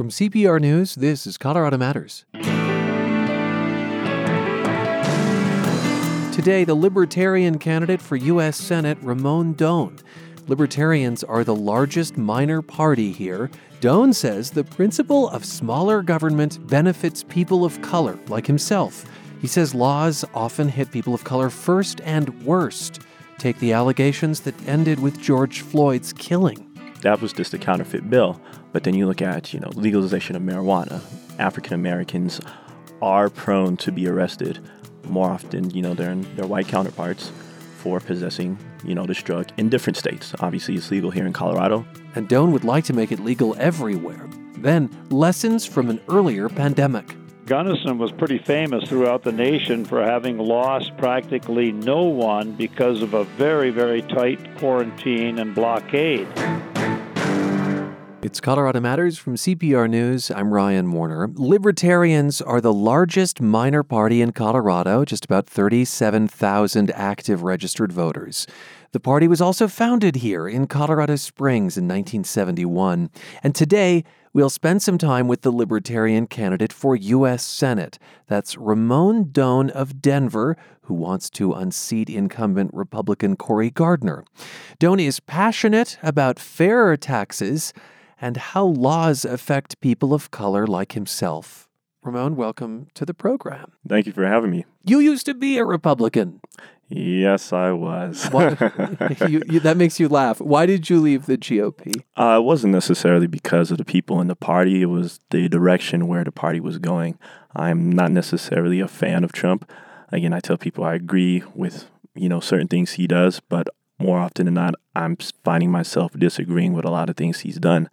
From CPR News, this is Colorado Matters. Today, the Libertarian candidate for U.S. Senate, Raymon Doane. Libertarians are the largest minor party here. Doane says the principle of smaller government benefits people of color, like himself. He says laws often hit people of color first and worst. Take the allegations that ended with George Floyd's killing. That was just a counterfeit bill. But then you look at, you know, legalization of marijuana. African Americans are prone to be arrested more often, you know, than their white counterparts for possessing, you know, this drug in different states. Obviously, it's legal here in Colorado. And Doane would like to make it legal everywhere. Then, lessons from an earlier pandemic. Gunnison was pretty famous throughout the nation for having lost practically no one because of a very, very tight quarantine and blockade. It's Colorado Matters from CPR News. I'm Ryan Warner. Libertarians are the largest minor party in Colorado, just about 37,000 active registered voters. The party was also founded here in Colorado Springs in 1971. And today, we'll spend some time with the Libertarian candidate for U.S. Senate. That's Raymon Doane of Denver, who wants to unseat incumbent Republican Cory Gardner. Doane is passionate about fairer taxes and how laws affect people of color like himself. Raymon, welcome to the program. Thank you for having me. You used to be a Republican. Yes, I was. you, you, that makes you laugh. Why did you leave the GOP? Uh, it wasn't necessarily because of the people in the party. It was the direction where the party was going. I'm not necessarily a fan of Trump. Again, I tell people I agree with you know certain things he does, but more often than not, I'm finding myself disagreeing with a lot of things he's done.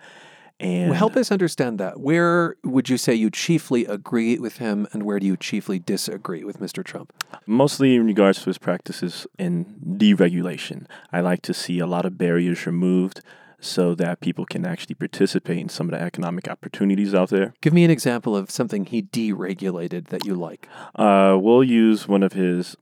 And well, help us understand that. Where would you say you chiefly agree with him, and where do you chiefly disagree with Mr. Trump? Mostly in regards to his practices in deregulation. I like to see a lot of barriers removed so that people can actually participate in some of the economic opportunities out there. Give me an example of something he deregulated that you like. Uh, we'll use one of his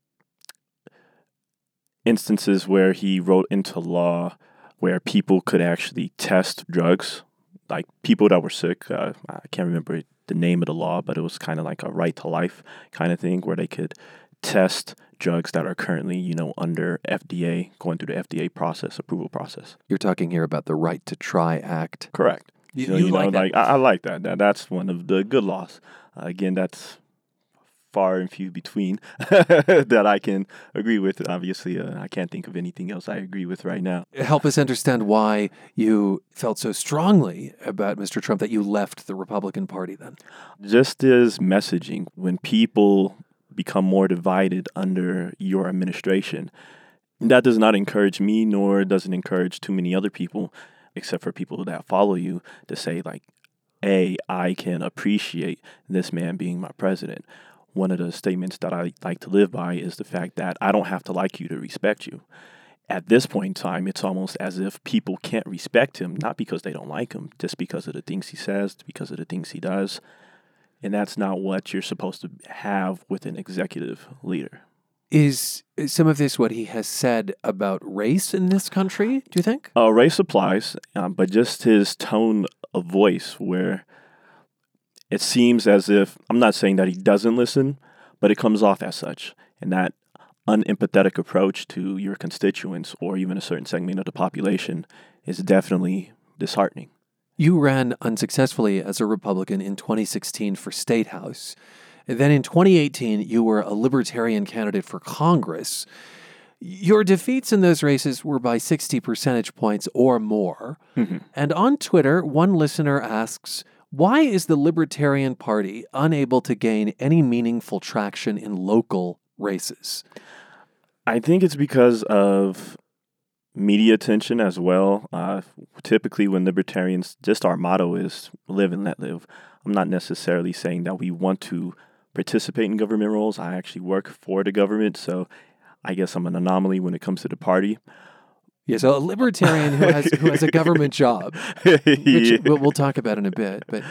instances where he wrote into law where people could actually test drugs, like people that were sick. Uh, I can't remember the name of the law, but it was kind of like a right to life kind of thing where they could test drugs that are currently, you know, under FDA, going through the FDA process, approval process. You're talking here about the Right to Try Act. Correct. You, so, you, you like know, like I, I, like that. that. That's one of the good laws. Uh, again, that's far and few between that I can agree with. Obviously, uh, I can't think of anything else I agree with right now. Help us understand why you felt so strongly about Mr. Trump that you left the Republican Party then. Just as messaging, when people become more divided under your administration, that does not encourage me, nor does it encourage too many other people, except for people that follow you, to say, like, A, I can appreciate this man being my president one of the statements that I like to live by is the fact that I don't have to like you to respect you. At this point in time, it's almost as if people can't respect him, not because they don't like him, just because of the things he says, because of the things he does. And that's not what you're supposed to have with an executive leader. Is some of this what he has said about race in this country, do you think? Uh, race applies, um, but just his tone of voice, where it seems as if I'm not saying that he doesn't listen, but it comes off as such. And that unempathetic approach to your constituents or even a certain segment of the population is definitely disheartening. You ran unsuccessfully as a Republican in 2016 for State House. Then in 2018, you were a Libertarian candidate for Congress. Your defeats in those races were by 60 percentage points or more. Mm-hmm. And on Twitter, one listener asks, why is the Libertarian Party unable to gain any meaningful traction in local races? I think it's because of media attention as well. Uh, typically, when libertarians, just our motto is live and let live. I'm not necessarily saying that we want to participate in government roles. I actually work for the government, so I guess I'm an anomaly when it comes to the party. Yeah, so a libertarian who has who has a government job, which we'll, talk about in a bit. But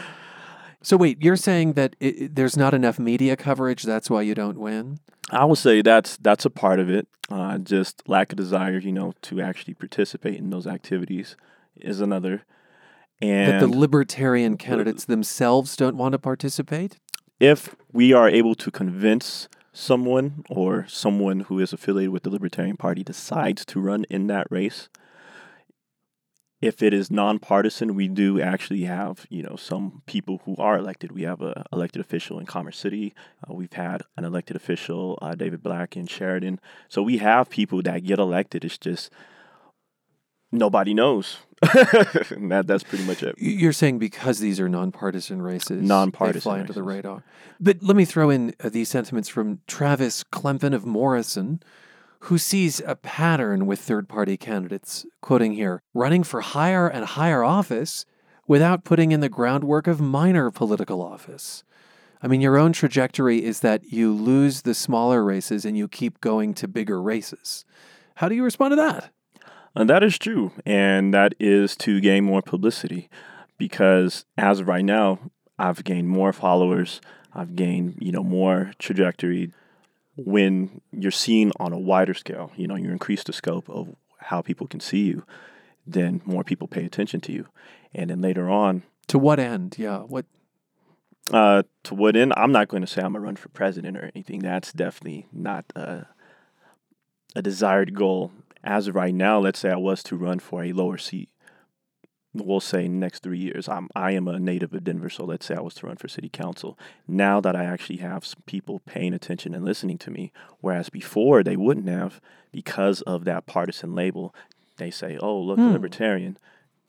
so wait, you're saying that it, there's not enough media coverage. That's why you don't win. I would say that's that's a part of it. Uh, just lack of desire, you know, to actually participate in those activities is another. And that the libertarian candidates themselves don't want to participate? if we are able to convince someone or someone who is affiliated with the Libertarian Party decides to run in that race, if it is nonpartisan, we do actually have you know some people who are elected. We have a elected official in Commerce City. Uh, we've had an elected official, uh, David Black in Sheridan. So we have people that get elected. It's just nobody knows. that that's pretty much it. You're saying because these are nonpartisan races, they Nonpartisan fly under the radar. But let me throw in uh, these sentiments from Travis Clempen of Morrison, who sees a pattern with third-party candidates. Quoting here, running for higher and higher office without putting in the groundwork of minor political office. I mean, your own trajectory is that you lose the smaller races and you keep going to bigger races. How do you respond to that? And that is true. And that is to gain more publicity because as of right now, I've gained more followers. I've gained, you know, more trajectory when you're seen on a wider scale, you know, you increase the scope of how people can see you, then more people pay attention to you. And then later on, To what end? Yeah. What uh, to what end? I'm not going to say I'm gonna run for president or anything. That's definitely not uh, a desired goal. As of right now, let's say I was to run for a lower seat. We'll say next three years. I'm I am a native of Denver, so let's say I was to run for city council. Now that I actually have some people paying attention and listening to me, whereas before they wouldn't have because of that partisan label. They say, "Oh, look, a Hmm. libertarian.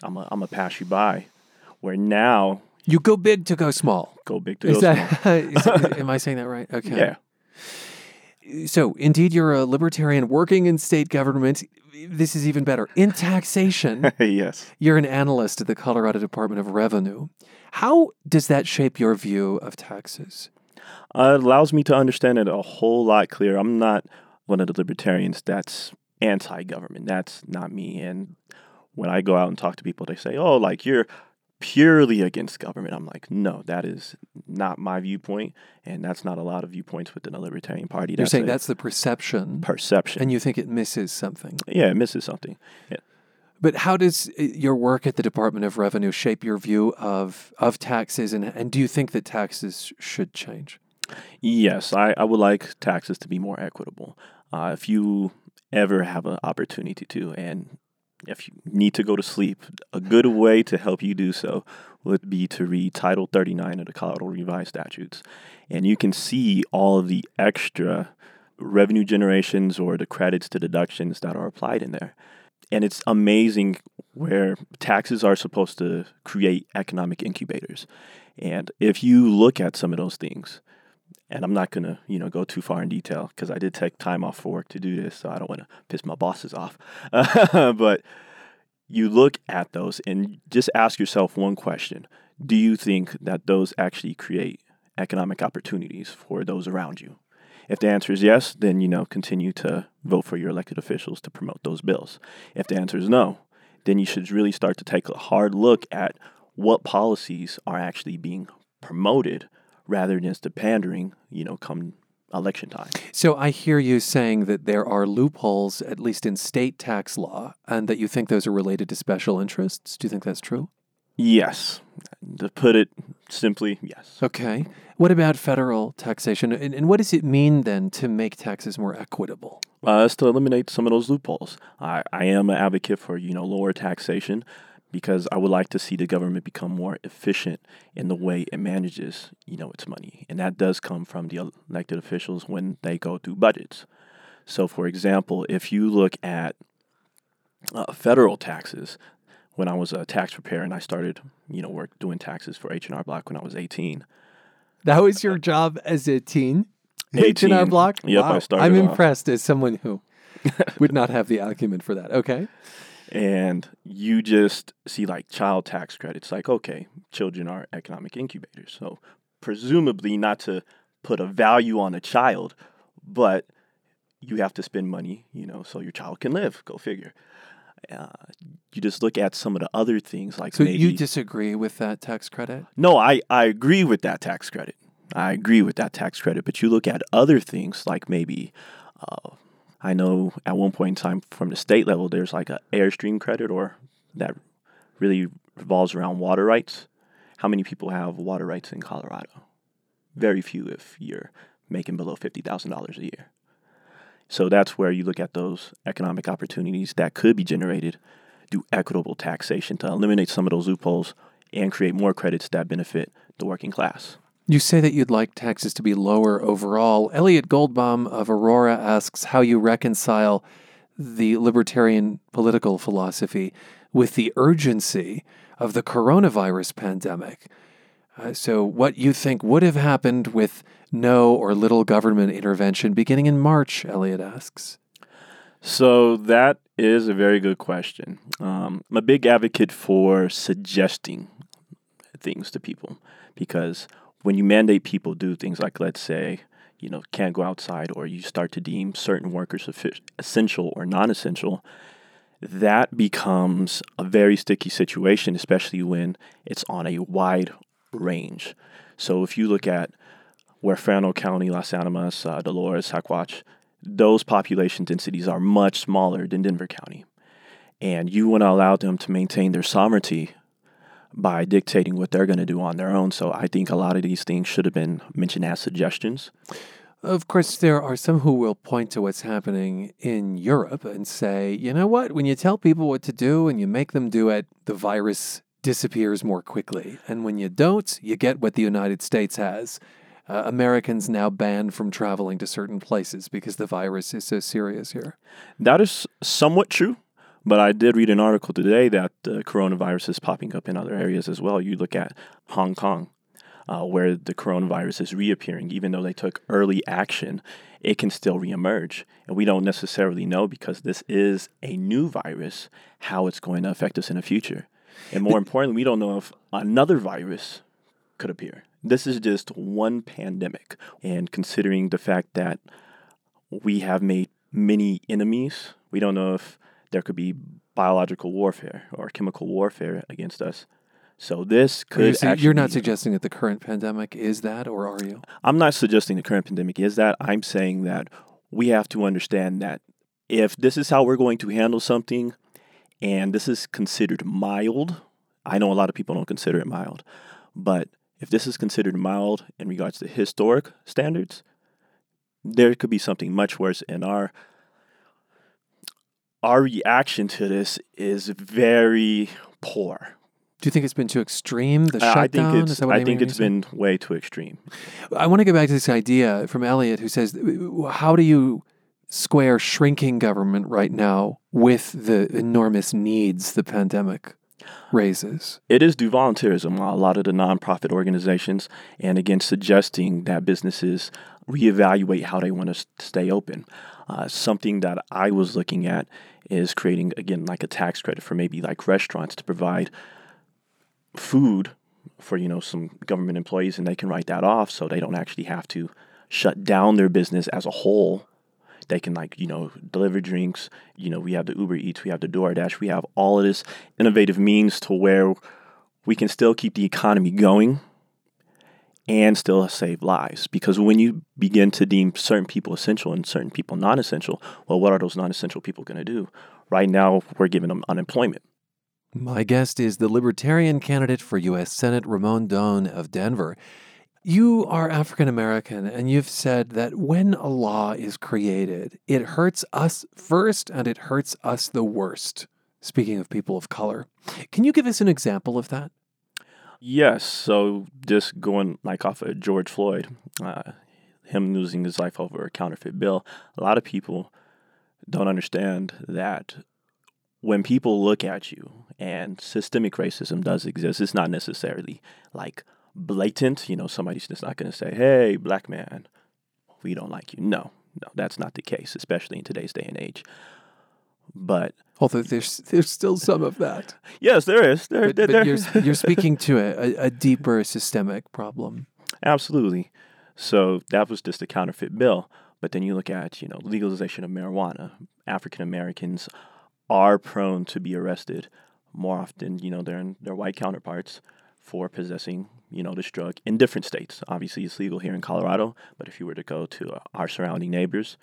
I'm a, I'm a pass you by." Where now you go big to go small. go big to Is go that small. is- am I saying that right? Okay. Yeah. So, indeed, you're a libertarian working in state government. This is even better. In taxation, yes. you're an analyst at the Colorado Department of Revenue. How does that shape your view of taxes? Uh, it allows me to understand it a whole lot clearer. I'm not one of the libertarians that's anti government. That's not me. And when I go out and talk to people, they say, oh, like you're purely against government. I'm like, no, that is not my viewpoint. And that's not a lot of viewpoints within the Libertarian Party. You're That's saying that's the perception, perception. and you think it misses something. yeah, it misses something. But how does uh, your work at the Department of Revenue shape your view of, of taxes, and, and do you think that taxes should change? Yes, I, I would like taxes to be more equitable. Uh, if you ever have an opportunity to, and if you need to go to sleep, a good way to help you do so would be to read Title 39 of the Colorado Revised Statutes. And you can see all of the extra revenue generations or the credits to deductions that are applied in there. And it's amazing where taxes are supposed to create economic incubators. And if you look at some of those things, and I'm not gonna, you know, go too far in detail because I did take time off for work to do this, so I don't want to piss my bosses off. but you look at those and just ask yourself one question: Do you think that those actually create economic opportunities for those around you? If the answer is yes, then you know continue to vote for your elected officials to promote those bills. If the answer is no, then you should really start to take a hard look at what policies are actually being promoted rather than just the pandering, you know, come election time. So I hear you saying that there are loopholes, at least in state tax law, and that you think those are related to special interests. Do you think that's true? Yes. To put it simply, yes. Okay. What about federal taxation? And, and what does it mean then to make taxes more equitable? Uh, is to eliminate some of those loopholes. I, I am an advocate for, you know, lower taxation because I would like to see the government become more efficient in the way it manages, you know, its money. And that does come from the elected officials when they go through budgets. So, for example, if you look at uh, federal taxes, when I was a tax preparer and I started, you know, work doing taxes for H&R Block when I was 18. That was your job as a teen? H&R Block? Yep, I started. I'm off. impressed as someone who would not have the acumen for that. Okay. And you just see like child tax credits like okay children are economic incubators. So presumably not to put a value on a child but you have to spend money you know so your child can live. Go figure. Uh, you just look at some of the other things like So maybe you disagree with that tax credit? no I, I agree with that tax credit. I agree with that tax credit but you look at other things like maybe uh, i know at one point in time from the state level there's like a airstream credit or that really revolves around water rights. How many people have water rights in Colorado? Very few if you're making below $50,000 a year. So that's where you look at those economic opportunities that could be generated through equitable taxation to eliminate some of those loopholes and create more credits that benefit the working class. You say that you'd like taxes to be lower overall. Elliot Goldbaum of Aurora asks how you reconcile the libertarian political philosophy with the urgency of the coronavirus pandemic. Uh, so, what you think would have happened with no or little government intervention beginning in March, Elliot asks. So, that is a very good question. Um, I'm a big advocate for suggesting things to people because when you mandate people do things like, let's say, you know, can't go outside, or you start to deem certain workers essential or non essential, that becomes a very sticky situation, especially when it's on a wide range. So if you look at where Fresno County, Las Animas, uh, Dolores, Saguache, those population densities are much smaller than Denver County. And you want to allow them to maintain their sovereignty by dictating what they're going to do on their own. So I think a lot of these things should have been mentioned as suggestions. Of course, there are some who will point to what's happening in Europe and say, you know what, when you tell people what to do and you make them do it, the virus disappears more quickly. And when you don't, you get what the United States has. Uh, Americans now banned from traveling to certain places because the virus is so serious here. That is somewhat true. But I did read an article today that the coronavirus is popping up in other areas as well. You look at Hong Kong, uh, where the coronavirus is reappearing, even though they took early action, it can still reemerge. And we don't necessarily know because this is a new virus how it's going to affect us in the future. And more importantly, we don't know if another virus could appear. This is just one pandemic. And considering the fact that we have made many enemies, we don't know if there could be biological warfare or chemical warfare against us. So this could you, you're not suggesting that the current pandemic is that, or are you? I'm not suggesting the current pandemic is that. I'm saying that we have to understand that if this is how we're going to handle something, and this is considered mild, I know a lot of people don't consider it mild, but if this is considered mild in regards to historic standards, there could be something much worse in our our reaction to this is very poor. Do you think it's been too extreme? The shutdown. I think it's. I think it's been way too extreme. I want to go back to this idea from Elliot, who says, "How do you square shrinking government right now with the enormous needs the pandemic raises?" It is do volunteerism. A lot of the nonprofit organizations, and again, suggesting that businesses reevaluate how they want to stay open. Uh, something that I was looking at is creating again like a tax credit for maybe like restaurants to provide food for you know some government employees and they can write that off so they don't actually have to shut down their business as a whole. They can like you know deliver drinks you know we have the uber eats we have the doordash we have all of this innovative means to where we can still keep the economy going and still save lives. Because when you begin to deem certain people essential and certain people non essential, well, what are those non essential people going to do? Right now, we're giving them unemployment. My guest is the Libertarian candidate for U.S. Senate, Raymon Doane of Denver. You are African American, and you've said that when a law is created, it hurts us first and it hurts us the worst. Speaking of people of color, can you give us an example of that? Yes. So just going like off of George Floyd, uh, him losing his life over a counterfeit bill, a lot of people don't understand that when people look at you and systemic racism does exist, it's not necessarily like blatant. You know, somebody's just not going to say, hey, black man, we don't like you. No, no, that's not the case, especially in today's day and age. But although there's there's still some of that. yes, there is. There, but, there, but there. You're, you're speaking to a, a deeper systemic problem. Absolutely. So that was just a counterfeit bill. But then you look at you know legalization of marijuana. African Americans are prone to be arrested more often. You know than their white counterparts for possessing you know this drug in different states. Obviously, it's legal here in Colorado, but if you were to go to our surrounding neighbors,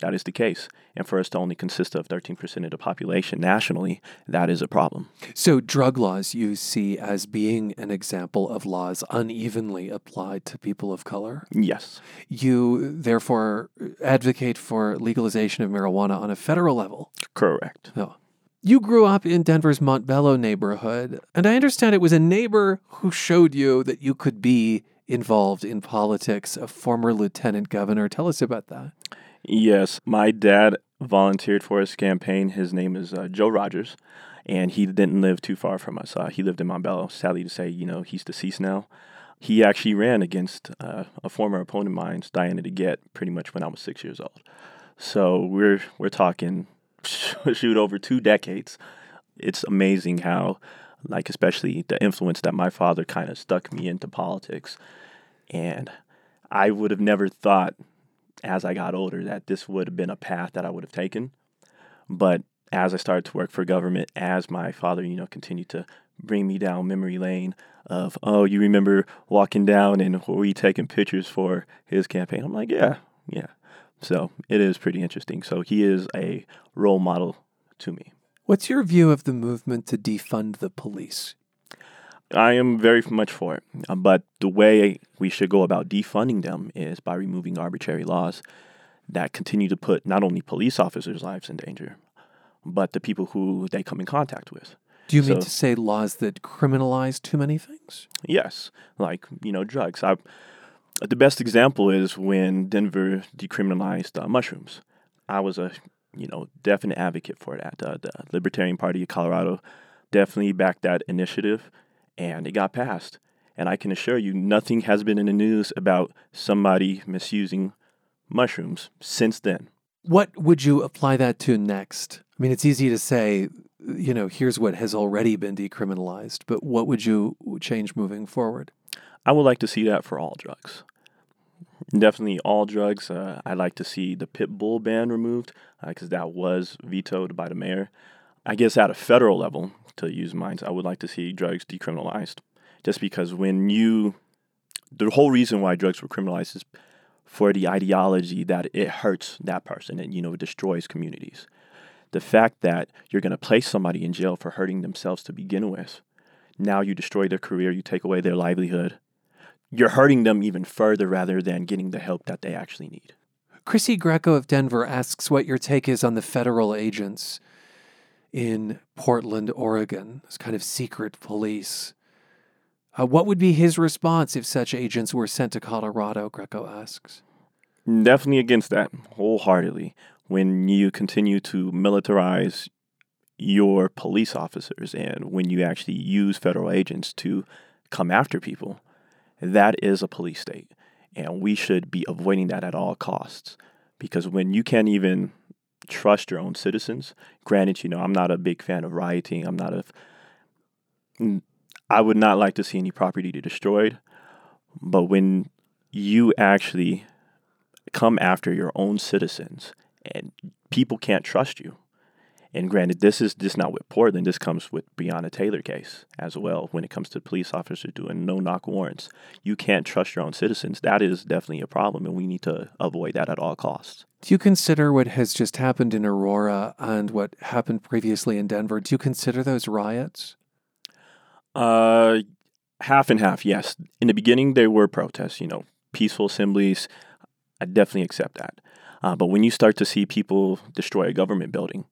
that is the case. And for us to only consist of 13% of the population nationally, that is a problem. So, drug laws you see as being an example of laws unevenly applied to people of color? Yes. You, therefore, advocate for legalization of marijuana on a federal level? Correct. No. You grew up in Denver's Montbello neighborhood, and I understand it was a neighbor who showed you that you could be involved in politics, a former lieutenant governor. Tell us about that. Yes, my dad volunteered for his campaign. His name is uh, Joe Rogers, and he didn't live too far from us. Uh, he lived in Montbello. Sadly to say, you know, he's deceased now. He actually ran against uh, a former opponent of mine, Diana DeGette, pretty much when I was six years old. So we're we're talking shoot over two decades. It's amazing how, like, especially the influence that my father kind of stuck me into politics, and I would have never thought as I got older that this would have been a path that I would have taken. But as I started to work for government, as my father, you know, continued to bring me down memory lane of, oh, you remember walking down and were we taking pictures for his campaign? I'm like, yeah, yeah. So it is pretty interesting. So he is a role model to me. What's your view of the movement to defund the police? I am very much for it. Uh, but the way we should go about defunding them is by removing arbitrary laws that continue to put not only police officers' lives in danger, but the people who they come in contact with. Do you so, mean to say laws that criminalize too many things? Yes, like, you know, drugs. I, the best example is when Denver decriminalized uh, mushrooms. I was a, you know, definite advocate for that. Uh, the Libertarian Party of Colorado definitely backed that initiative and it got passed. And I can assure you, nothing has been in the news about somebody misusing mushrooms since then. What would you apply that to next? I mean, it's easy to say, you know, here's what has already been decriminalized, but what would you change moving forward? I would like to see that for all drugs. Definitely all drugs. Uh, I'd like to see the pit bull ban removed because uh, that was vetoed by the mayor. I guess at a federal level, to use minds, I would like to see drugs decriminalized. Just because when you, the whole reason why drugs were criminalized is for the ideology that it hurts that person and, you know, destroys communities. The fact that you're going to place somebody in jail for hurting themselves to begin with, now you destroy their career, you take away their livelihood. You're hurting them even further rather than getting the help that they actually need. Chrissy Greco of Denver asks what your take is on the federal agents in Portland, Oregon, this kind of secret police. Uh, what would be his response if such agents were sent to Colorado? Greco asks. Definitely against that, wholeheartedly. When you continue to militarize your police officers and when you actually use federal agents to come after people, that is a police state. And we should be avoiding that at all costs. Because when you can't even trust your own citizens. Granted, you know, I'm not a big fan of rioting. I'm not a. I would not like to see any property destroyed, but when you actually come after your own citizens and people can't trust you, and granted, this is just not with Portland. This comes with Breonna Taylor case as well. When it comes to police officers doing no knock warrants, you can't trust your own citizens. That is definitely a problem, and we need to avoid that at all costs. Do you consider what has just happened in Aurora and what happened previously in Denver? Do you consider those riots? Uh, half and half. Yes. In the beginning, there were protests. You know, peaceful assemblies. I definitely accept that. Uh, but when you start to see people destroy a government building,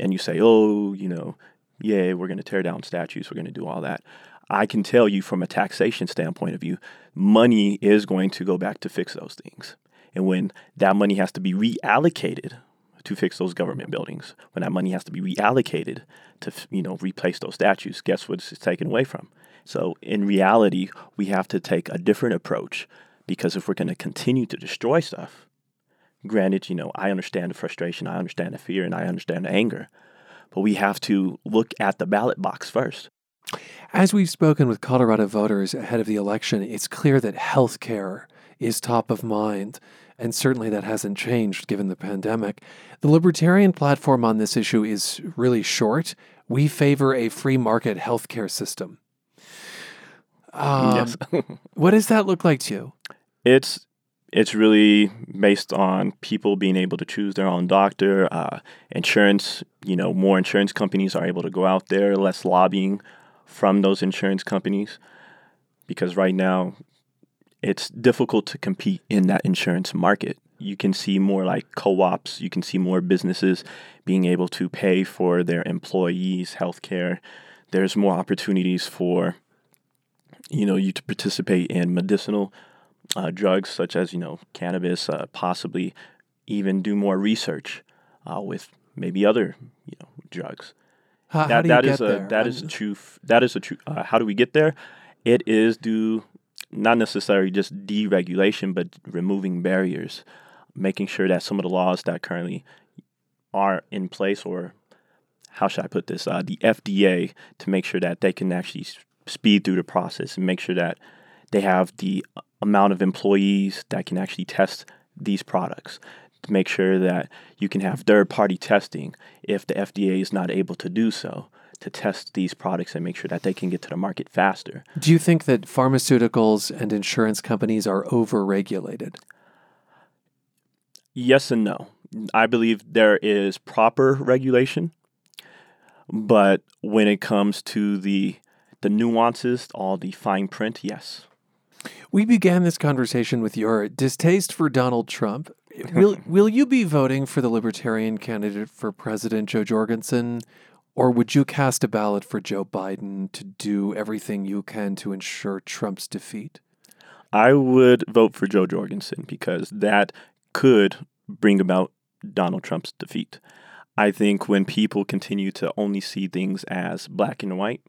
and you say, oh, you know, yeah, we're going to tear down statues, we're going to do all that. I can tell you from a taxation standpoint of view, money is going to go back to fix those things. And when that money has to be reallocated to fix those government buildings, when that money has to be reallocated to, you know, replace those statues, guess what it's taken away from? So in reality, we have to take a different approach because if we're going to continue to destroy stuff, Granted, you know, I understand the frustration, I understand the fear, and I understand the anger, but we have to look at the ballot box first. As we've spoken with Colorado voters ahead of the election, it's clear that health care is top of mind, and certainly that hasn't changed given the pandemic. The Libertarian platform on this issue is really short. We favor a free market healthcare system. Um, yes. what does that look like to you? It's it's really based on people being able to choose their own doctor, uh, insurance. You know, more insurance companies are able to go out there, less lobbying from those insurance companies, because right now it's difficult to compete in that insurance market. You can see more like co ops, you can see more businesses being able to pay for their employees' health care. There's more opportunities for you know you to participate in medicinal uh, drugs such as you know cannabis, uh, possibly even do more research uh, with maybe other you know drugs. How, that, how do that get is a there? that is a true that is a true. Uh, how do we get there? It is due not necessarily just deregulation, but removing barriers, making sure that some of the laws that currently are in place, or how should I put this, uh, the FDA, to make sure that they can actually speed through the process and make sure that they have the amount of employees that can actually test these products to make sure that you can have third party testing if the FDA is not able to do so to test these products and make sure that they can get to the market faster. Do you think that pharmaceuticals and insurance companies are overregulated? Yes and no. I believe there is proper regulation, but when it comes to the the nuances, all the fine print, yes. We began this conversation with your distaste for Donald Trump. Will will you be voting for the Libertarian candidate for President Jo Jorgensen, or would you cast a ballot for Joe Biden to do everything you can to ensure Trump's defeat? I would vote for Jo Jorgensen because that could bring about Donald Trump's defeat. I think when people continue to only see things as black and white,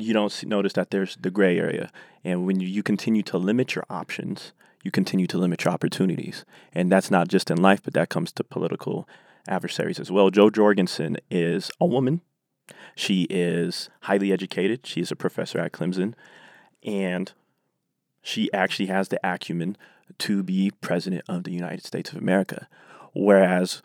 you don't notice that there's the gray area. And when you, you continue to limit your options, you continue to limit your opportunities. And that's not just in life, but that comes to political adversaries as well. Jo Jorgensen is a woman. She is highly educated. She is a professor at Clemson. And she actually has the acumen to be president of the United States of America. Whereas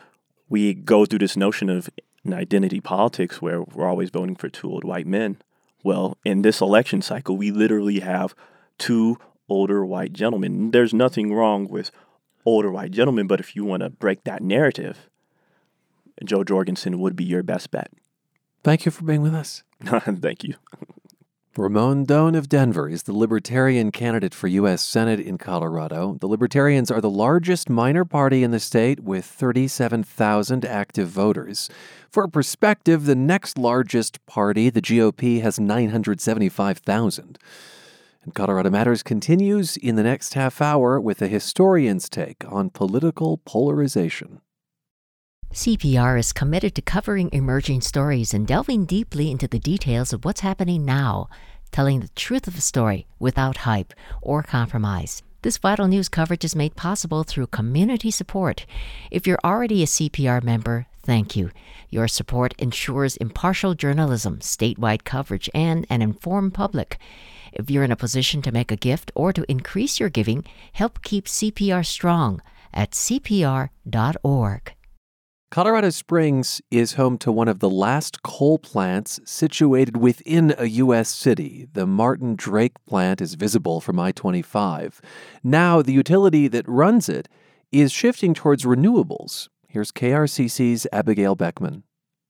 we go through this notion of an identity politics where we're always voting for two old white men. Well, in this election cycle, we literally have two older white gentlemen. There's nothing wrong with older white gentlemen, but if you want to break that narrative, Jo Jorgensen would be your best bet. Thank you for being with us. Thank you. Raymon Doane of Denver is the Libertarian candidate for U.S. Senate in Colorado. The Libertarians are the largest minor party in the state with 37,000 active voters. For perspective, the next largest party, the GOP, has 975,000. And Colorado Matters continues in the next half hour with a historian's take on political polarization. CPR is committed to covering emerging stories and delving deeply into the details of what's happening now, telling the truth of the story without hype or compromise. This vital news coverage is made possible through community support. If you're already a CPR member, thank you. Your support ensures impartial journalism, statewide coverage, and an informed public. If you're in a position to make a gift or to increase your giving, help keep CPR strong at cpr.org. Colorado Springs is home to one of the last coal plants situated within a U.S. city. The Martin Drake plant is visible from I 25. Now, the utility that runs it is shifting towards renewables. Here's KRCC's Abigail Beckman.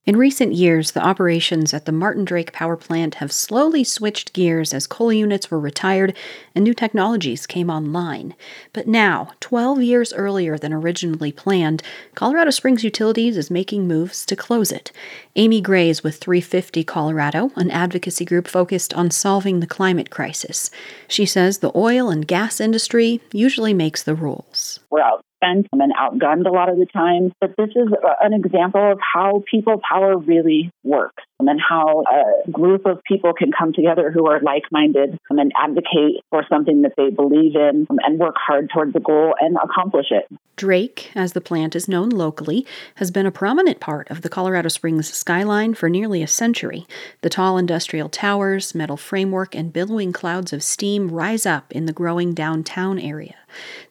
In recent years, the operations at the Martin Drake power plant have slowly switched gears as coal units were retired and new technologies came online. But now, 12 years earlier than originally planned, Colorado Springs Utilities is making moves to close it. Amy Grays with 350 Colorado, an advocacy group focused on solving the climate crisis. She says the oil and gas industry usually makes the rules. We're out spent and outgunned a lot of the time. But this is an example of how people power really works and how a group of people can come together who are like minded um, and advocate for something that they believe in um, and work hard towards the goal and accomplish it. Drake, as the plant is known locally, has been a prominent part of the Colorado Springs skyline for nearly a century. The tall industrial towers, metal framework, and billowing clouds of steam rise up in the growing downtown area.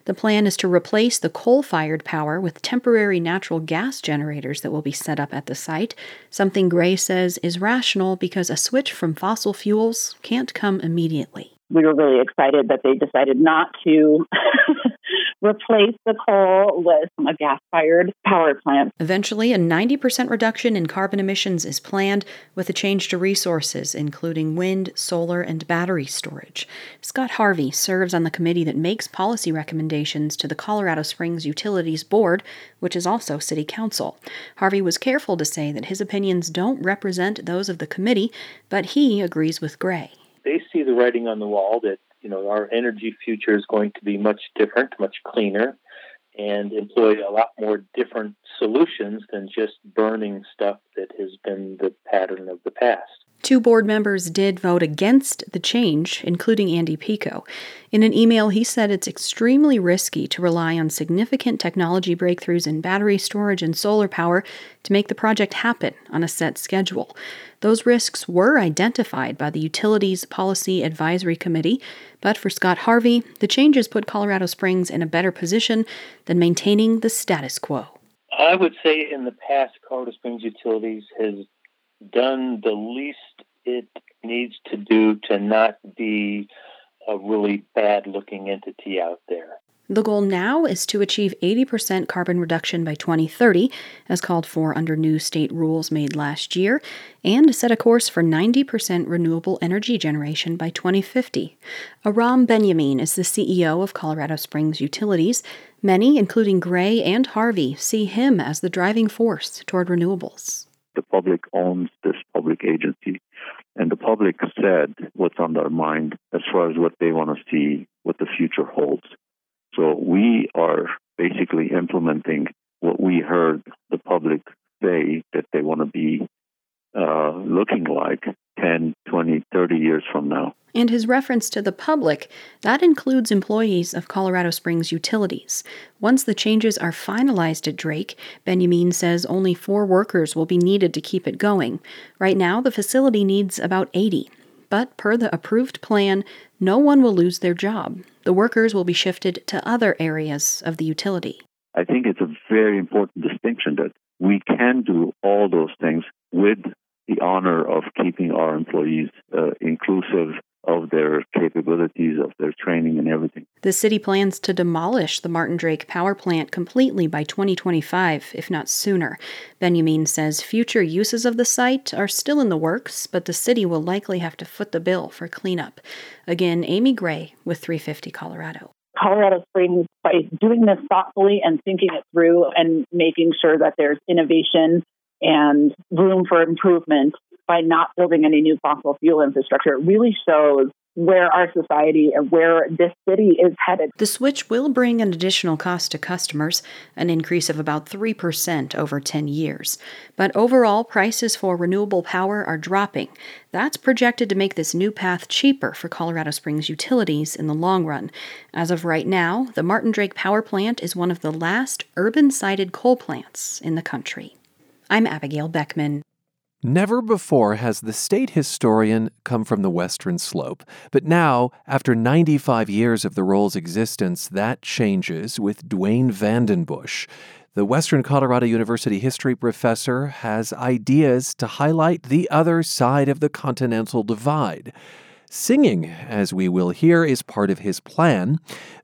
The plan is to replace the coal fired power with temporary natural gas generators that will be set up at the site, something Gray says is rational because a switch from fossil fuels can't come immediately. We were really excited that they decided not to replace the coal with a gas fired power plant. Eventually, a 90% reduction in carbon emissions is planned with a change to resources, including wind, solar, and battery storage. Scott Harvey serves on the committee that makes policy recommendations to the Colorado Springs Utilities Board, which is also City Council. Harvey was careful to say that his opinions don't represent those of the committee, but he agrees with Gray. They see the writing on the wall that you know our energy future is going to be much different, much cleaner, and employ a lot more different solutions than just burning stuff that has been the pattern of the past. Two board members did vote against the change, including Andy Pico. In an email, he said it's extremely risky to rely on significant technology breakthroughs in battery storage and solar power to make the project happen on a set schedule. Those risks were identified by the Utilities Policy Advisory Committee, but for Scott Harvey, the changes put Colorado Springs in a better position than maintaining the status quo. I would say in the past, Colorado Springs Utilities has done the least it needs to do to not be a really bad looking entity out there. The goal now is to achieve 80% carbon reduction by 2030, as called for under new state rules made last year, and set a course for 90% renewable energy generation by 2050. Aram Benyamin is the CEO of Colorado Springs Utilities. Many, including Gray and Harvey, see him as the driving force toward renewables. The public owns this public agency, and the public said what's on their mind as far as what they want to see, what the future holds. So we are basically implementing what we heard the public say that they want to be uh, looking like 10, 20, 30 years from now. And his reference to the public, that includes employees of Colorado Springs Utilities. Once the changes are finalized at Drake, Benyamin says only four workers will be needed to keep it going. Right now, the facility needs about 80. But per the approved plan, no one will lose their job. The workers will be shifted to other areas of the utility. I think it's a very important distinction that we can do all those things with the honor of keeping our employees uh, inclusive of their capabilities, of their training, and everything. The city plans to demolish the Martin Drake power plant completely by 2025, if not sooner. Benyamin says future uses of the site are still in the works, but the city will likely have to foot the bill for cleanup. Again, Amy Gray with 350 Colorado. Colorado Springs, by doing this thoughtfully and thinking it through and making sure that there's innovation and room for improvement by not building any new fossil fuel infrastructure, it really shows where our society and where this city is headed. The switch will bring an additional cost to customers, an increase of about 3% over 10 years. But overall, prices for renewable power are dropping. That's projected to make this new path cheaper for Colorado Springs utilities in the long run. As of right now, the Martin Drake Power Plant is one of the last urban sited coal plants in the country. I'm Abigail Beckman. Never before has the state historian come from the Western Slope, but now, after 95 years of the role's existence, that changes with Duane Vandenbusche. The Western Colorado University history professor has ideas to highlight the other side of the continental divide. Singing, as we will hear, is part of his plan.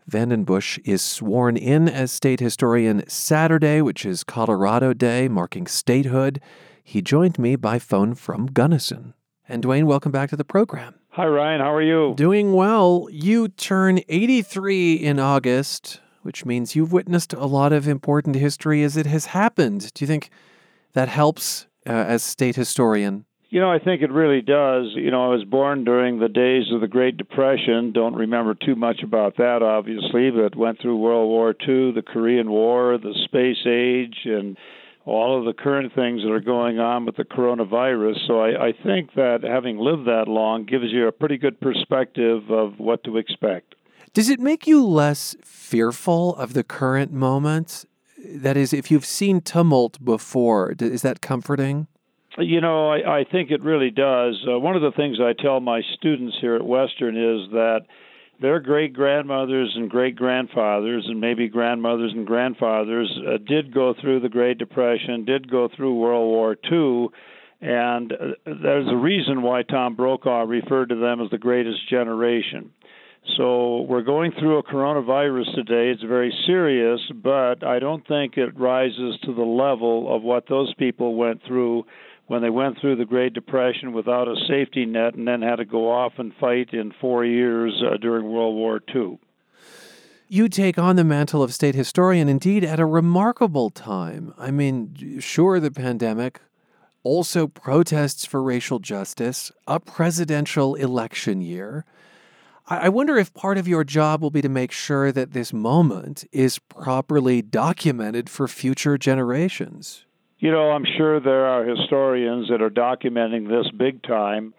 Vandenbusche is sworn in as state historian Saturday, which is Colorado Day, marking statehood. He joined me by phone from Gunnison. And Duane, welcome back to the program. Hi, Ryan. How are you? Doing well. You turn 83 in August, which means you've witnessed a lot of important history as it has happened. Do you think that helps uh, as state historian? You know, I think it really does. You know, I was born during the days of the Great Depression. Don't remember too much about that, obviously, but went through World War II, the Korean War, the space age, and all of the current things that are going on with the coronavirus. So I, I think that having lived that long gives you a pretty good perspective of what to expect. Does it make you less fearful of the current moment? That is, if you've seen tumult before, is that comforting? You know, I, I think it really does. Uh, one of the things I tell my students here at Western is that their great grandmothers and great grandfathers and maybe grandmothers and grandfathers uh, did go through the Great Depression, did go through World War II, and uh, there's a reason why Tom Brokaw referred to them as the greatest generation. So we're going through a coronavirus today. It's very serious, but I don't think it rises to the level of what those people went through when they went through the Great Depression without a safety net and then had to go off and fight in four years uh, during World War II. You take on the mantle of state historian indeed at a remarkable time. I mean, sure, the pandemic, also protests for racial justice, a presidential election year. I wonder if part of your job will be to make sure that this moment is properly documented for future generations. You know, I'm sure there are historians that are documenting this big time.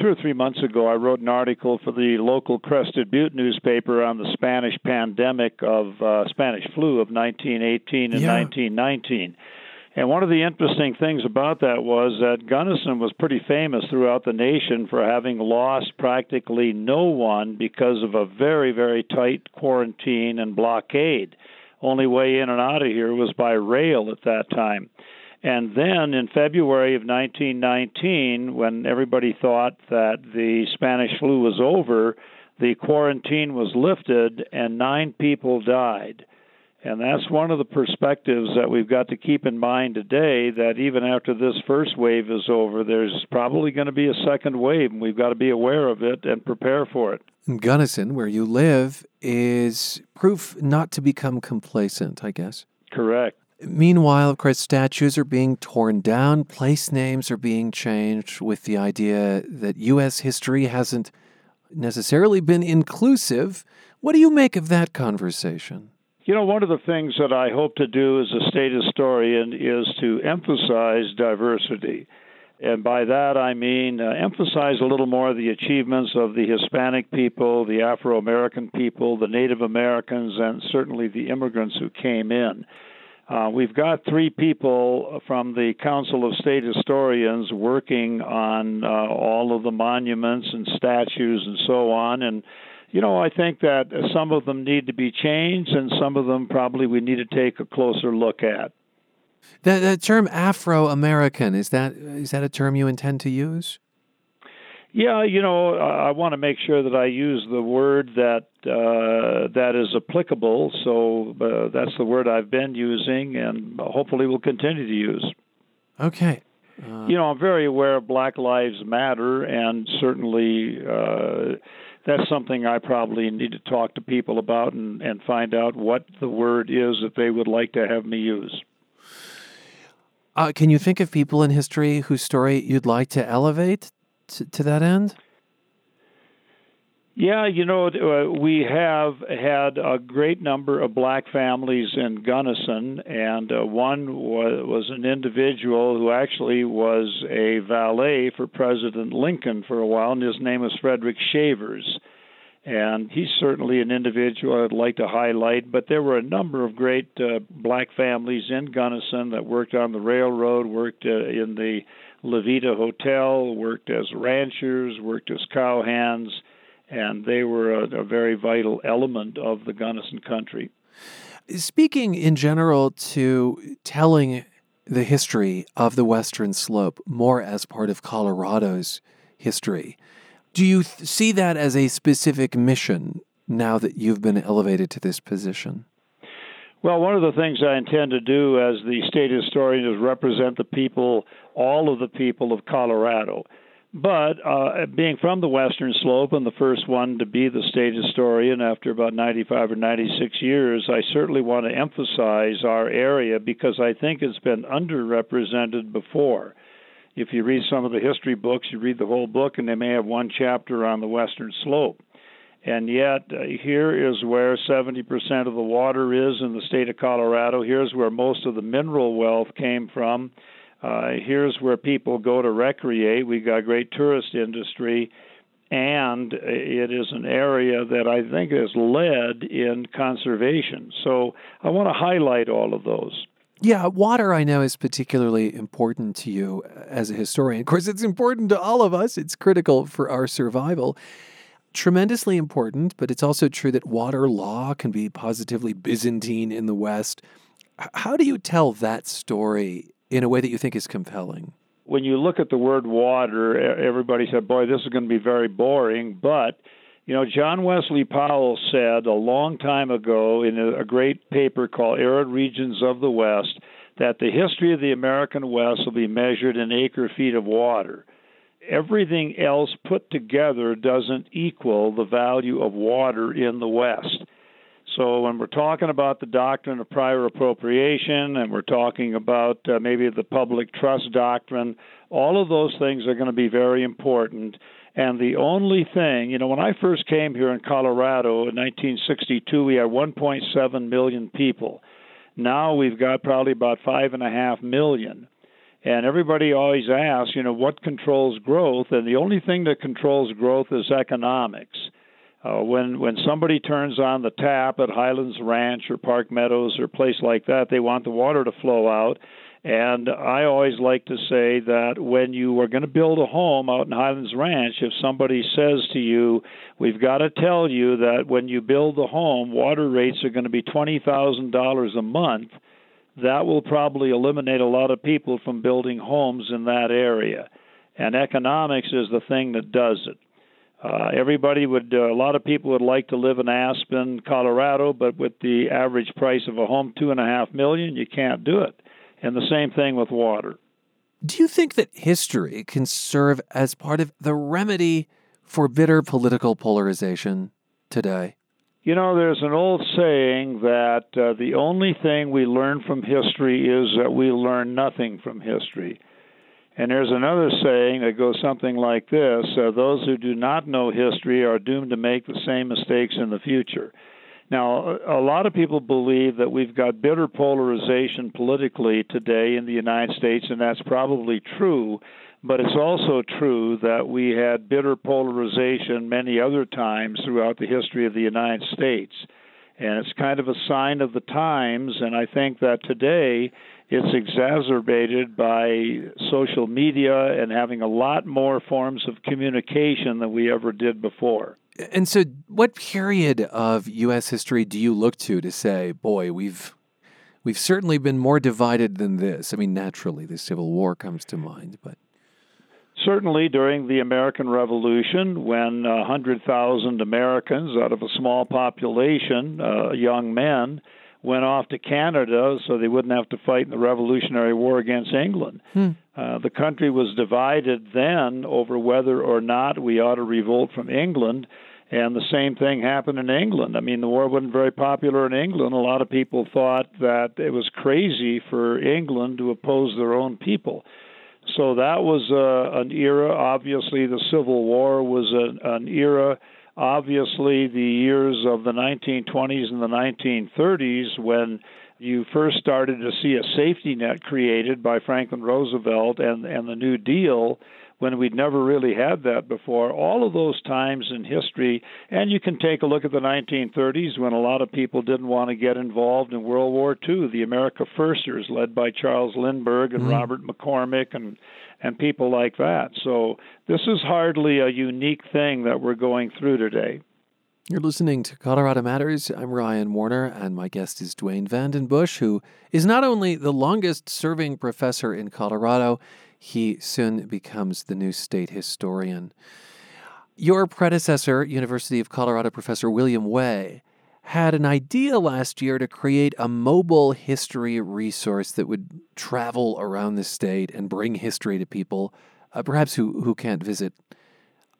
Two or three months ago, I wrote an article for the local Crested Butte newspaper on the Spanish pandemic of uh, Spanish flu of 1918 and yeah. 1919. And one of the interesting things about that was that Gunnison was pretty famous throughout the nation for having lost practically no one because of a very, very tight quarantine and blockade. Only way in and out of here was by rail at that time. And then in February of 1919, when everybody thought that the Spanish flu was over, the quarantine was lifted and nine people died. And that's one of the perspectives that we've got to keep in mind today that even after this first wave is over, there's probably going to be a second wave, and we've got to be aware of it and prepare for it. Gunnison, where you live, is proof not to become complacent, I guess. Correct. Meanwhile, of course, statues are being torn down, place names are being changed with the idea that U.S. history hasn't necessarily been inclusive. What do you make of that conversation? You know, one of the things that I hope to do as a state historian is to emphasize diversity. And by that I mean uh, emphasize a little more the achievements of the Hispanic people, the Afro American people, the Native Americans, and certainly the immigrants who came in. Uh, we've got three people from the Council of State Historians working on uh, all of the monuments and statues and so on. And you know, I think that some of them need to be changed, and some of them probably we need to take a closer look at. The, the term Afro American is that is that a term you intend to use? Yeah, you know, I want to make sure that I use the word that uh, that is applicable. So uh, that's the word I've been using, and hopefully will continue to use. Okay. You know, I'm very aware of Black Lives Matter, and certainly uh, that's something I probably need to talk to people about and, and find out what the word is that they would like to have me use. Uh, can you think of people in history whose story you'd like to elevate to, to that end? Yeah, you know, uh, we have had a great number of black families in Gunnison, and uh, one was, an individual who actually was a valet for President Lincoln for a while, and his name was Frederick Shavers. And he's certainly an individual I'd like to highlight, but there were a number of great uh, black families in Gunnison that worked on the railroad, worked in the La Veta Hotel, worked as ranchers, worked as cowhands and they were a, a very vital element of the Gunnison country. Speaking in general to telling the history of the Western Slope more as part of Colorado's history, do you th- see that as a specific mission now that you've been elevated to this position? Well, one of the things I intend to do as the state historian is represent the people, all of the people of Colorado. But uh, being from the Western Slope and the first one to be the state historian after about 95 or 96 years, I certainly want to emphasize our area because I think it's been underrepresented before. If you read some of the history books, you read the whole book, and they may have one chapter on the Western Slope. And yet, uh, here is where 70% of the water is in the state of Colorado. Here's where most of the mineral wealth came from uh, here's where people go to recreate. We've got a great tourist industry, and it is an area that I think has led in conservation. So I want to highlight all of those. Yeah, water I know is particularly important to you as a historian. Of course, it's important to all of us, it's critical for our survival. Tremendously important, but it's also true that water law can be positively Byzantine in the West. How do you tell that story in a way that you think is compelling? When you look at the word water, everybody said, boy, this is going to be very boring. But You know, John Wesley Powell said a long time ago in a, great paper called Arid Regions of the West that the history of the American West will be measured in acre feet of water. Everything else put together doesn't equal the value of water in the West. So when we're talking about the doctrine of prior appropriation and we're talking about uh, maybe the public trust doctrine, all of those things are going to be very important. And the only thing, you know, when I first came here in Colorado in 1962, we had 1.7 million people. Now we've got probably about five and a half million. And everybody always asks, you know, what controls growth? And the only thing that controls growth is economics. Uh, when when somebody turns on the tap at Highlands Ranch or Park Meadows or a place like that, they want the water to flow out. And I always like to say that when you are going to build a home out in Highlands Ranch, if somebody says to you, "We've got to tell you that when you build the home, water rates are going to be twenty thousand dollars a month," that will probably eliminate a lot of people from building homes in that area. And economics is the thing that does it. Uh, everybody would, uh, a lot of people would like to live in Aspen, Colorado, but with the average price of a home, two and a half million, you can't do it. And the same thing with water. Do you think that history can serve as part of the remedy for bitter political polarization today? You know, there's an old saying that uh, the only thing we learn from history is that we learn nothing from history. And there's another saying that goes something like this uh, Those who do not know history are doomed to make the same mistakes in the future. Now, a lot of people believe that we've got bitter polarization politically today in the United States, and that's probably true. But it's also true that we had bitter polarization many other times throughout the history of the United States. And it's kind of a sign of the times, and I think that today it's exacerbated by social media and having a lot more forms of communication than we ever did before. And so, what period of U.S. history do you look to to say, boy, we've we've certainly been more divided than this? I mean, naturally, the Civil War comes to mind, but certainly during the American Revolution, when a hundred thousand Americans out of a small population, uh, young men, went off to Canada so they wouldn't have to fight in the Revolutionary War against England. Hmm. Uh, the country was divided then over whether or not we ought to revolt from England. And the same thing happened in England. I mean, the war wasn't very popular in England. A lot of people thought that it was crazy for England to oppose their own people. So that was uh, an era. Obviously, the Civil War was a, an era obviously the years of the 1920s and the 1930s when you first started to see a safety net created by Franklin Roosevelt and and the New Deal when we'd never really had that before. All of those times in history, and you can take a look at the 1930s when a lot of people didn't want to get involved in World War II. The America Firsters, led by Charles Lindbergh and mm-hmm. Robert McCormick and and people like that. So this is hardly a unique thing that we're going through today. You're listening to Colorado Matters. I'm Ryan Warner, and my guest is Duane Vandenbusche, who is not only the longest serving professor in Colorado, he soon becomes the new state historian. Your predecessor, University of Colorado professor William Wei, had an idea last year to create a mobile history resource that would travel around the state and bring history to people, uh, perhaps who, who can't visit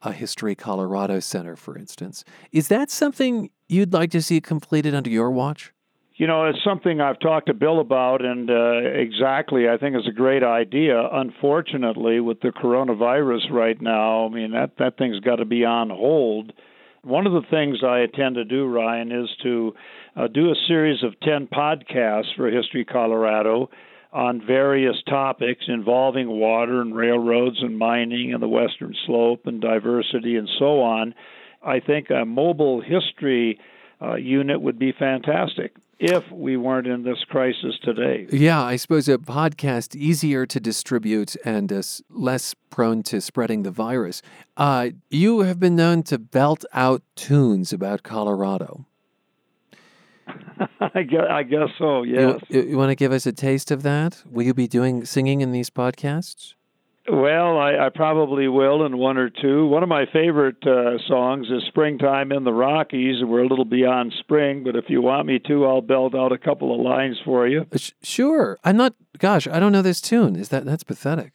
a History Colorado Center, for instance. Is that something you'd like to see completed under your watch? You know, it's something I've talked to Bill about, and uh, exactly, I think it's a great idea. Unfortunately, with the coronavirus right now, I mean that that thing's got to be on hold one of the things I intend to do, Ryan, is to uh, do a series of 10 podcasts for History Colorado on various topics involving water and railroads and mining and the western slope and diversity and so on. I think a mobile history uh, unit would be fantastic if we weren't in this crisis today. Yeah, I suppose a podcast easier to distribute and uh, less prone to spreading the virus. Uh, you have been known to belt out tunes about Colorado. I, guess, I guess so. Yes. You, you want to give us a taste of that? Will you be doing singing in these podcasts? Well, I, I probably will in one or two. One of my favorite uh, songs is "Springtime in the Rockies." We're a little beyond spring, but if you want me to, I'll belt out a couple of lines for you. Uh, sure. I'm not. Gosh, I don't know this tune. Is that that's pathetic?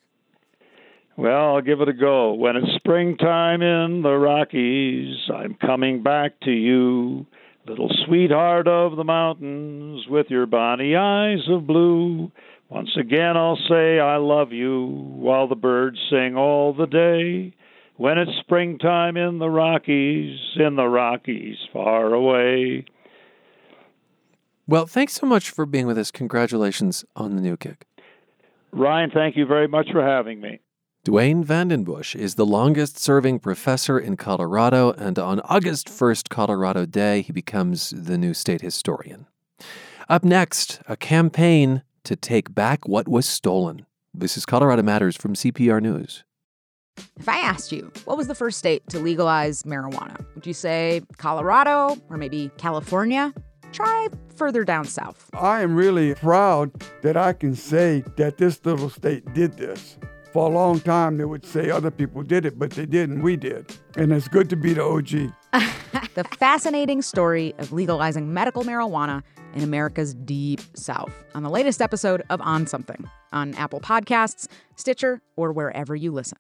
Well, I'll give it a go. When it's springtime in the Rockies, I'm coming back to you, little sweetheart of the mountains, with your bonny eyes of blue. Once again, I'll say I love you while the birds sing all the day. When it's springtime in the Rockies, in the Rockies far away. Well, thanks so much for being with us. Congratulations on the new kick. Ryan, thank you very much for having me. Duane Vandenbusche is the longest serving professor in Colorado, and on August 1st, Colorado Day, he becomes the new state historian. Up next, a campaign to take back what was stolen. This is Colorado Matters from CPR News. If I asked you, what was the first state to legalize marijuana? Would you say Colorado or maybe California? Try further down south. I am really proud that I can say that this little state did this. For a long time, they would say other people did it, but they didn't. We did. And it's good to be the OG. the fascinating story of legalizing medical marijuana in America's deep south on the latest episode of On Something on Apple Podcasts, Stitcher, or wherever you listen.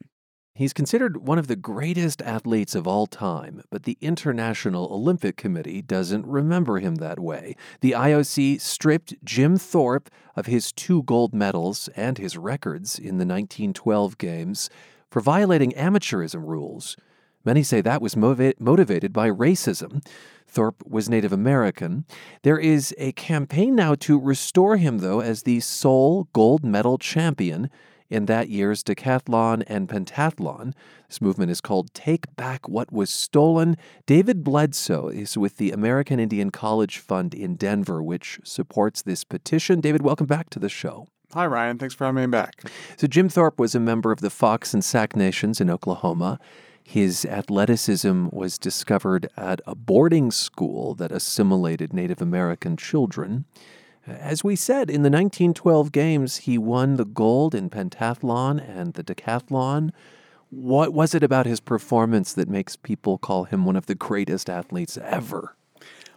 He's considered one of the greatest athletes of all time, but the International Olympic Committee doesn't remember him that way. The IOC stripped Jim Thorpe of his two gold medals and his records in the 1912 Games for violating amateurism rules. Many say that was motiva- motivated by racism. Thorpe was Native American. There is a campaign now to restore him, though, as the sole gold medal champion in that year's decathlon and pentathlon. This movement is called Take Back What Was Stolen. David Bledsoe is with the American Indian College Fund in Denver, which supports this petition. David, welcome back to the show. Hi, Ryan. Thanks for having me back. So, Jim Thorpe was a member of the Fox and Sac Nations in Oklahoma. His athleticism was discovered at a boarding school that assimilated Native American children. As we said, in the 1912 games, he won the gold in pentathlon and the decathlon. What was it about his performance that makes people call him one of the greatest athletes ever?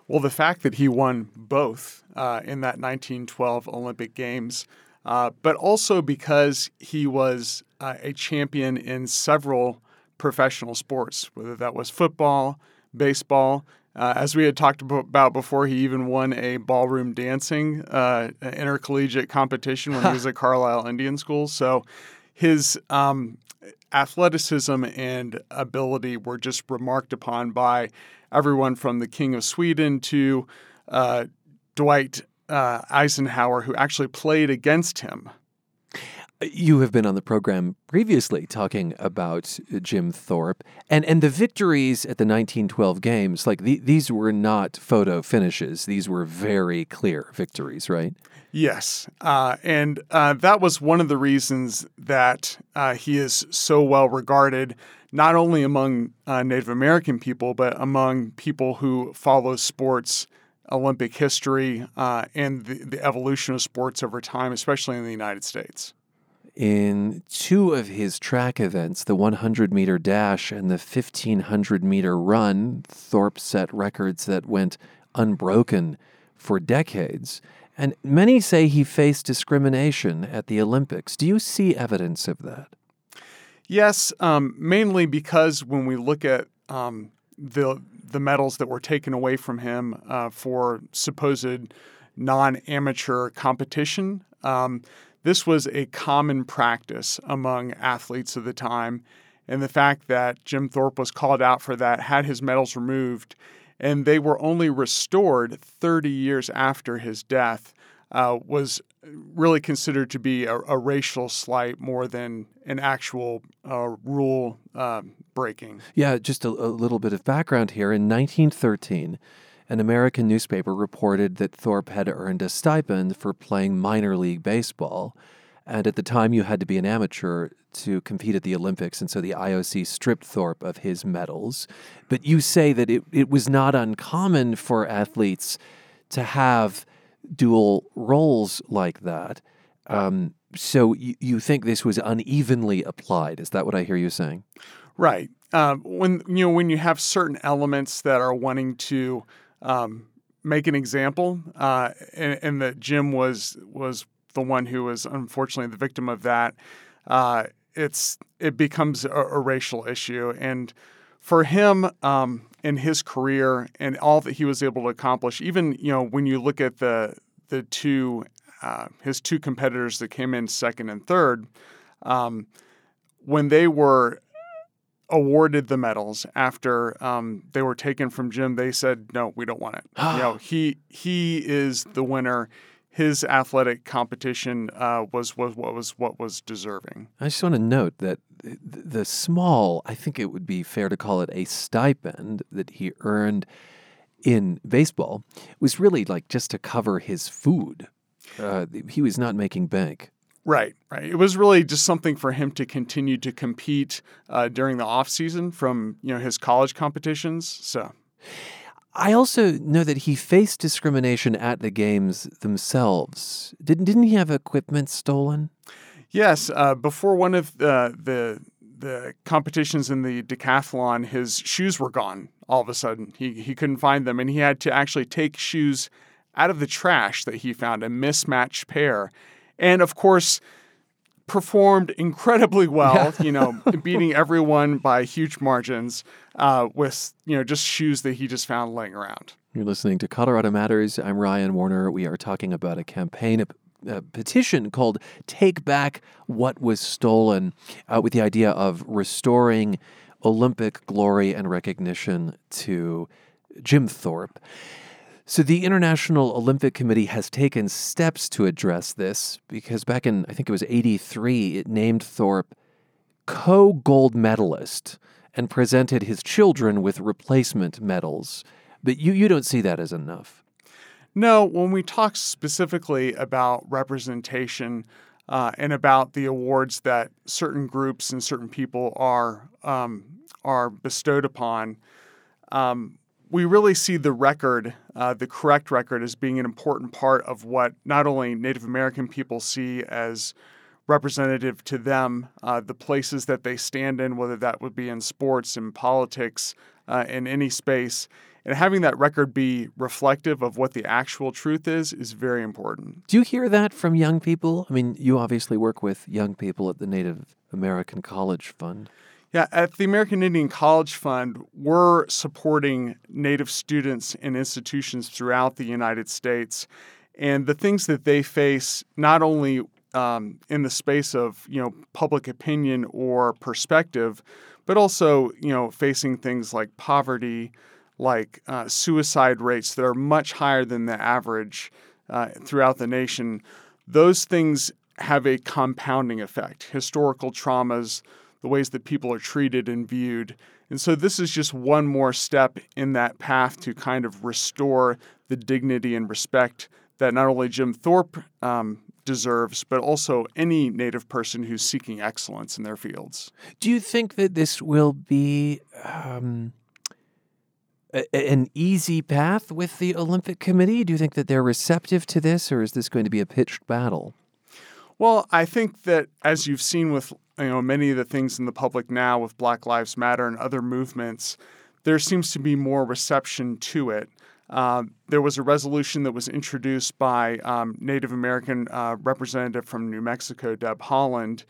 Well, the fact that he won both uh, in that 1912 Olympic Games, uh, but also because he was uh, a champion in several professional sports, whether that was football, baseball, uh, as we had talked about before, he even won a ballroom dancing uh, intercollegiate competition when he was at Carlisle Indian School. So his um, athleticism and ability were just remarked upon by everyone from the King of Sweden to uh, Dwight uh, Eisenhower, who actually played against him you have been on the program previously talking about Jim Thorpe and, and the victories at the 1912 games. Like the, these were not photo finishes; these were very clear victories, right? Yes, uh, and uh, that was one of the reasons that uh, he is so well regarded, not only among uh, Native American people, but among people who follow sports. Olympic history uh, and the, the evolution of sports over time, especially in the United States in two of his track events, the 100 meter dash and the 1500 meter run, Thorpe set records that went unbroken for decades. And many say he faced discrimination at the Olympics. Do you see evidence of that? Yes, um, mainly because when we look at um, the the medals that were taken away from him uh, for supposed non-amateur competition, um, this was a common practice among athletes of the time. And the fact that Jim Thorpe was called out for that, had his medals removed, and they were only restored 30 years after his death, uh, was really considered to be a, a, racial slight more than an actual uh, rule uh, breaking. Yeah, just a, a little bit of background here. In 1913, an American newspaper reported that Thorpe had earned a stipend for playing minor league baseball. And at the time, you had to be an amateur to compete at the Olympics. And so the IOC stripped Thorpe of his medals. But you say that it, it was not uncommon for athletes to have dual roles like that. Um, So you, you think this was unevenly applied? Is that what I hear you saying? Right. Um, when you know when you have certain elements that are wanting to um, make an example, uh, and, and that Jim was was the one who was unfortunately the victim of that. Uh, it's it becomes a, a, racial issue, and for him um, in his career and all that he was able to accomplish, even you know when you look at the the two uh, his two competitors that came in second and third, um, when they were awarded the medals after um, they were taken from Jim, they said, "No, we don't want it." you know, he he is the winner. His athletic competition uh, was was what was what was deserving. I just want to note that the small, I think it would be fair to call it a stipend that he earned in baseball was really like just to cover his food. Uh, he was not making bank. Right, right. It was really just something for him to continue to compete uh, during the off season from you know his college competitions. So, I also know that he faced discrimination at the games themselves. Didn't didn't he have equipment stolen? Yes, uh, before one of the, the the competitions in the decathlon, his shoes were gone. All of a sudden, he he couldn't find them, and he had to actually take shoes out of the trash that he found a mismatched pair and of course performed incredibly well, you know, beating everyone by huge margins uh, with, you know, just shoes that he just found laying around. You're listening to Colorado Matters. I'm Ryan Warner. We are talking about a campaign, a, a petition called Take Back What Was Stolen, uh, with the idea of restoring Olympic glory and recognition to Jim Thorpe. So, the International Olympic Committee has taken steps to address this because back in, I think it was 83, it named Thorpe co gold medalist and presented his children with replacement medals. But you, you don't see that as enough. No, when we talk specifically about representation uh, and about the awards that certain groups and certain people are um, are bestowed upon, um, we really see the record, uh, the correct record, as being an important part of what not only Native American people see as representative to them, uh, the places that they stand in, whether that would be in sports, in politics, uh, in any space. And having that record be reflective of what the actual truth is is very important. Do you hear that from young people? I mean, you obviously work with young people at the Native American College Fund. Yeah, at the American Indian College Fund, we're supporting Native students and institutions throughout the United States. And the things that they face, not only um, in the space of you know public opinion or perspective, but also you know facing things like poverty, like uh, suicide rates that are much higher than the average uh, throughout the nation. Those things have a compounding effect. Historical traumas, the ways that people are treated and viewed. And so this is just one more step in that path to kind of restore the dignity and respect that not only Jim Thorpe um, deserves, but also any Native person who's seeking excellence in their fields. Do you think that this will be um, a, an easy path with the Olympic Committee? Do you think that they're receptive to this, or is this going to be a pitched battle? Well, I think that as you've seen with you know many of the things in the public now with Black Lives Matter and other movements, there seems to be more reception to it. Uh, there was a resolution that was introduced by um, Native American uh, representative from New Mexico, Deb Haaland,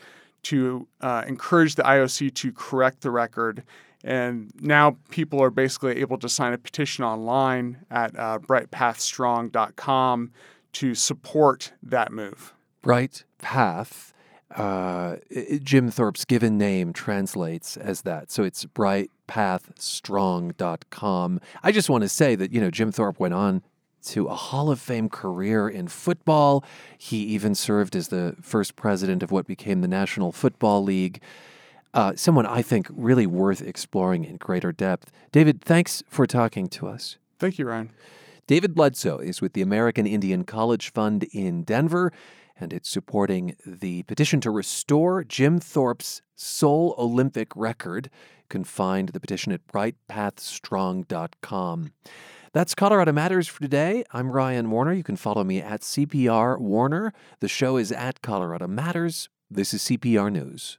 to uh, encourage the IOC to correct the record. And now people are basically able to sign a petition online at uh, brightpathstrong.com to support that move. Bright Path uh, Jim Thorpe's given name translates as that. So it's brightpathstrong.com. I just want to say that, you know, Jim Thorpe went on to a Hall of Fame career in football. He even served as the first president of what became the National Football League. Uh, someone I think really worth exploring in greater depth. David, thanks for talking to us. Thank you, Ryan. David Bledsoe is with the American Indian College Fund in Denver and it's supporting the petition to restore Jim Thorpe's sole Olympic record. You can find the petition at brightpathstrong.com. That's Colorado Matters for today. I'm Ryan Warner. You can follow me at CPR Warner. The show is at Colorado Matters. This is CPR News.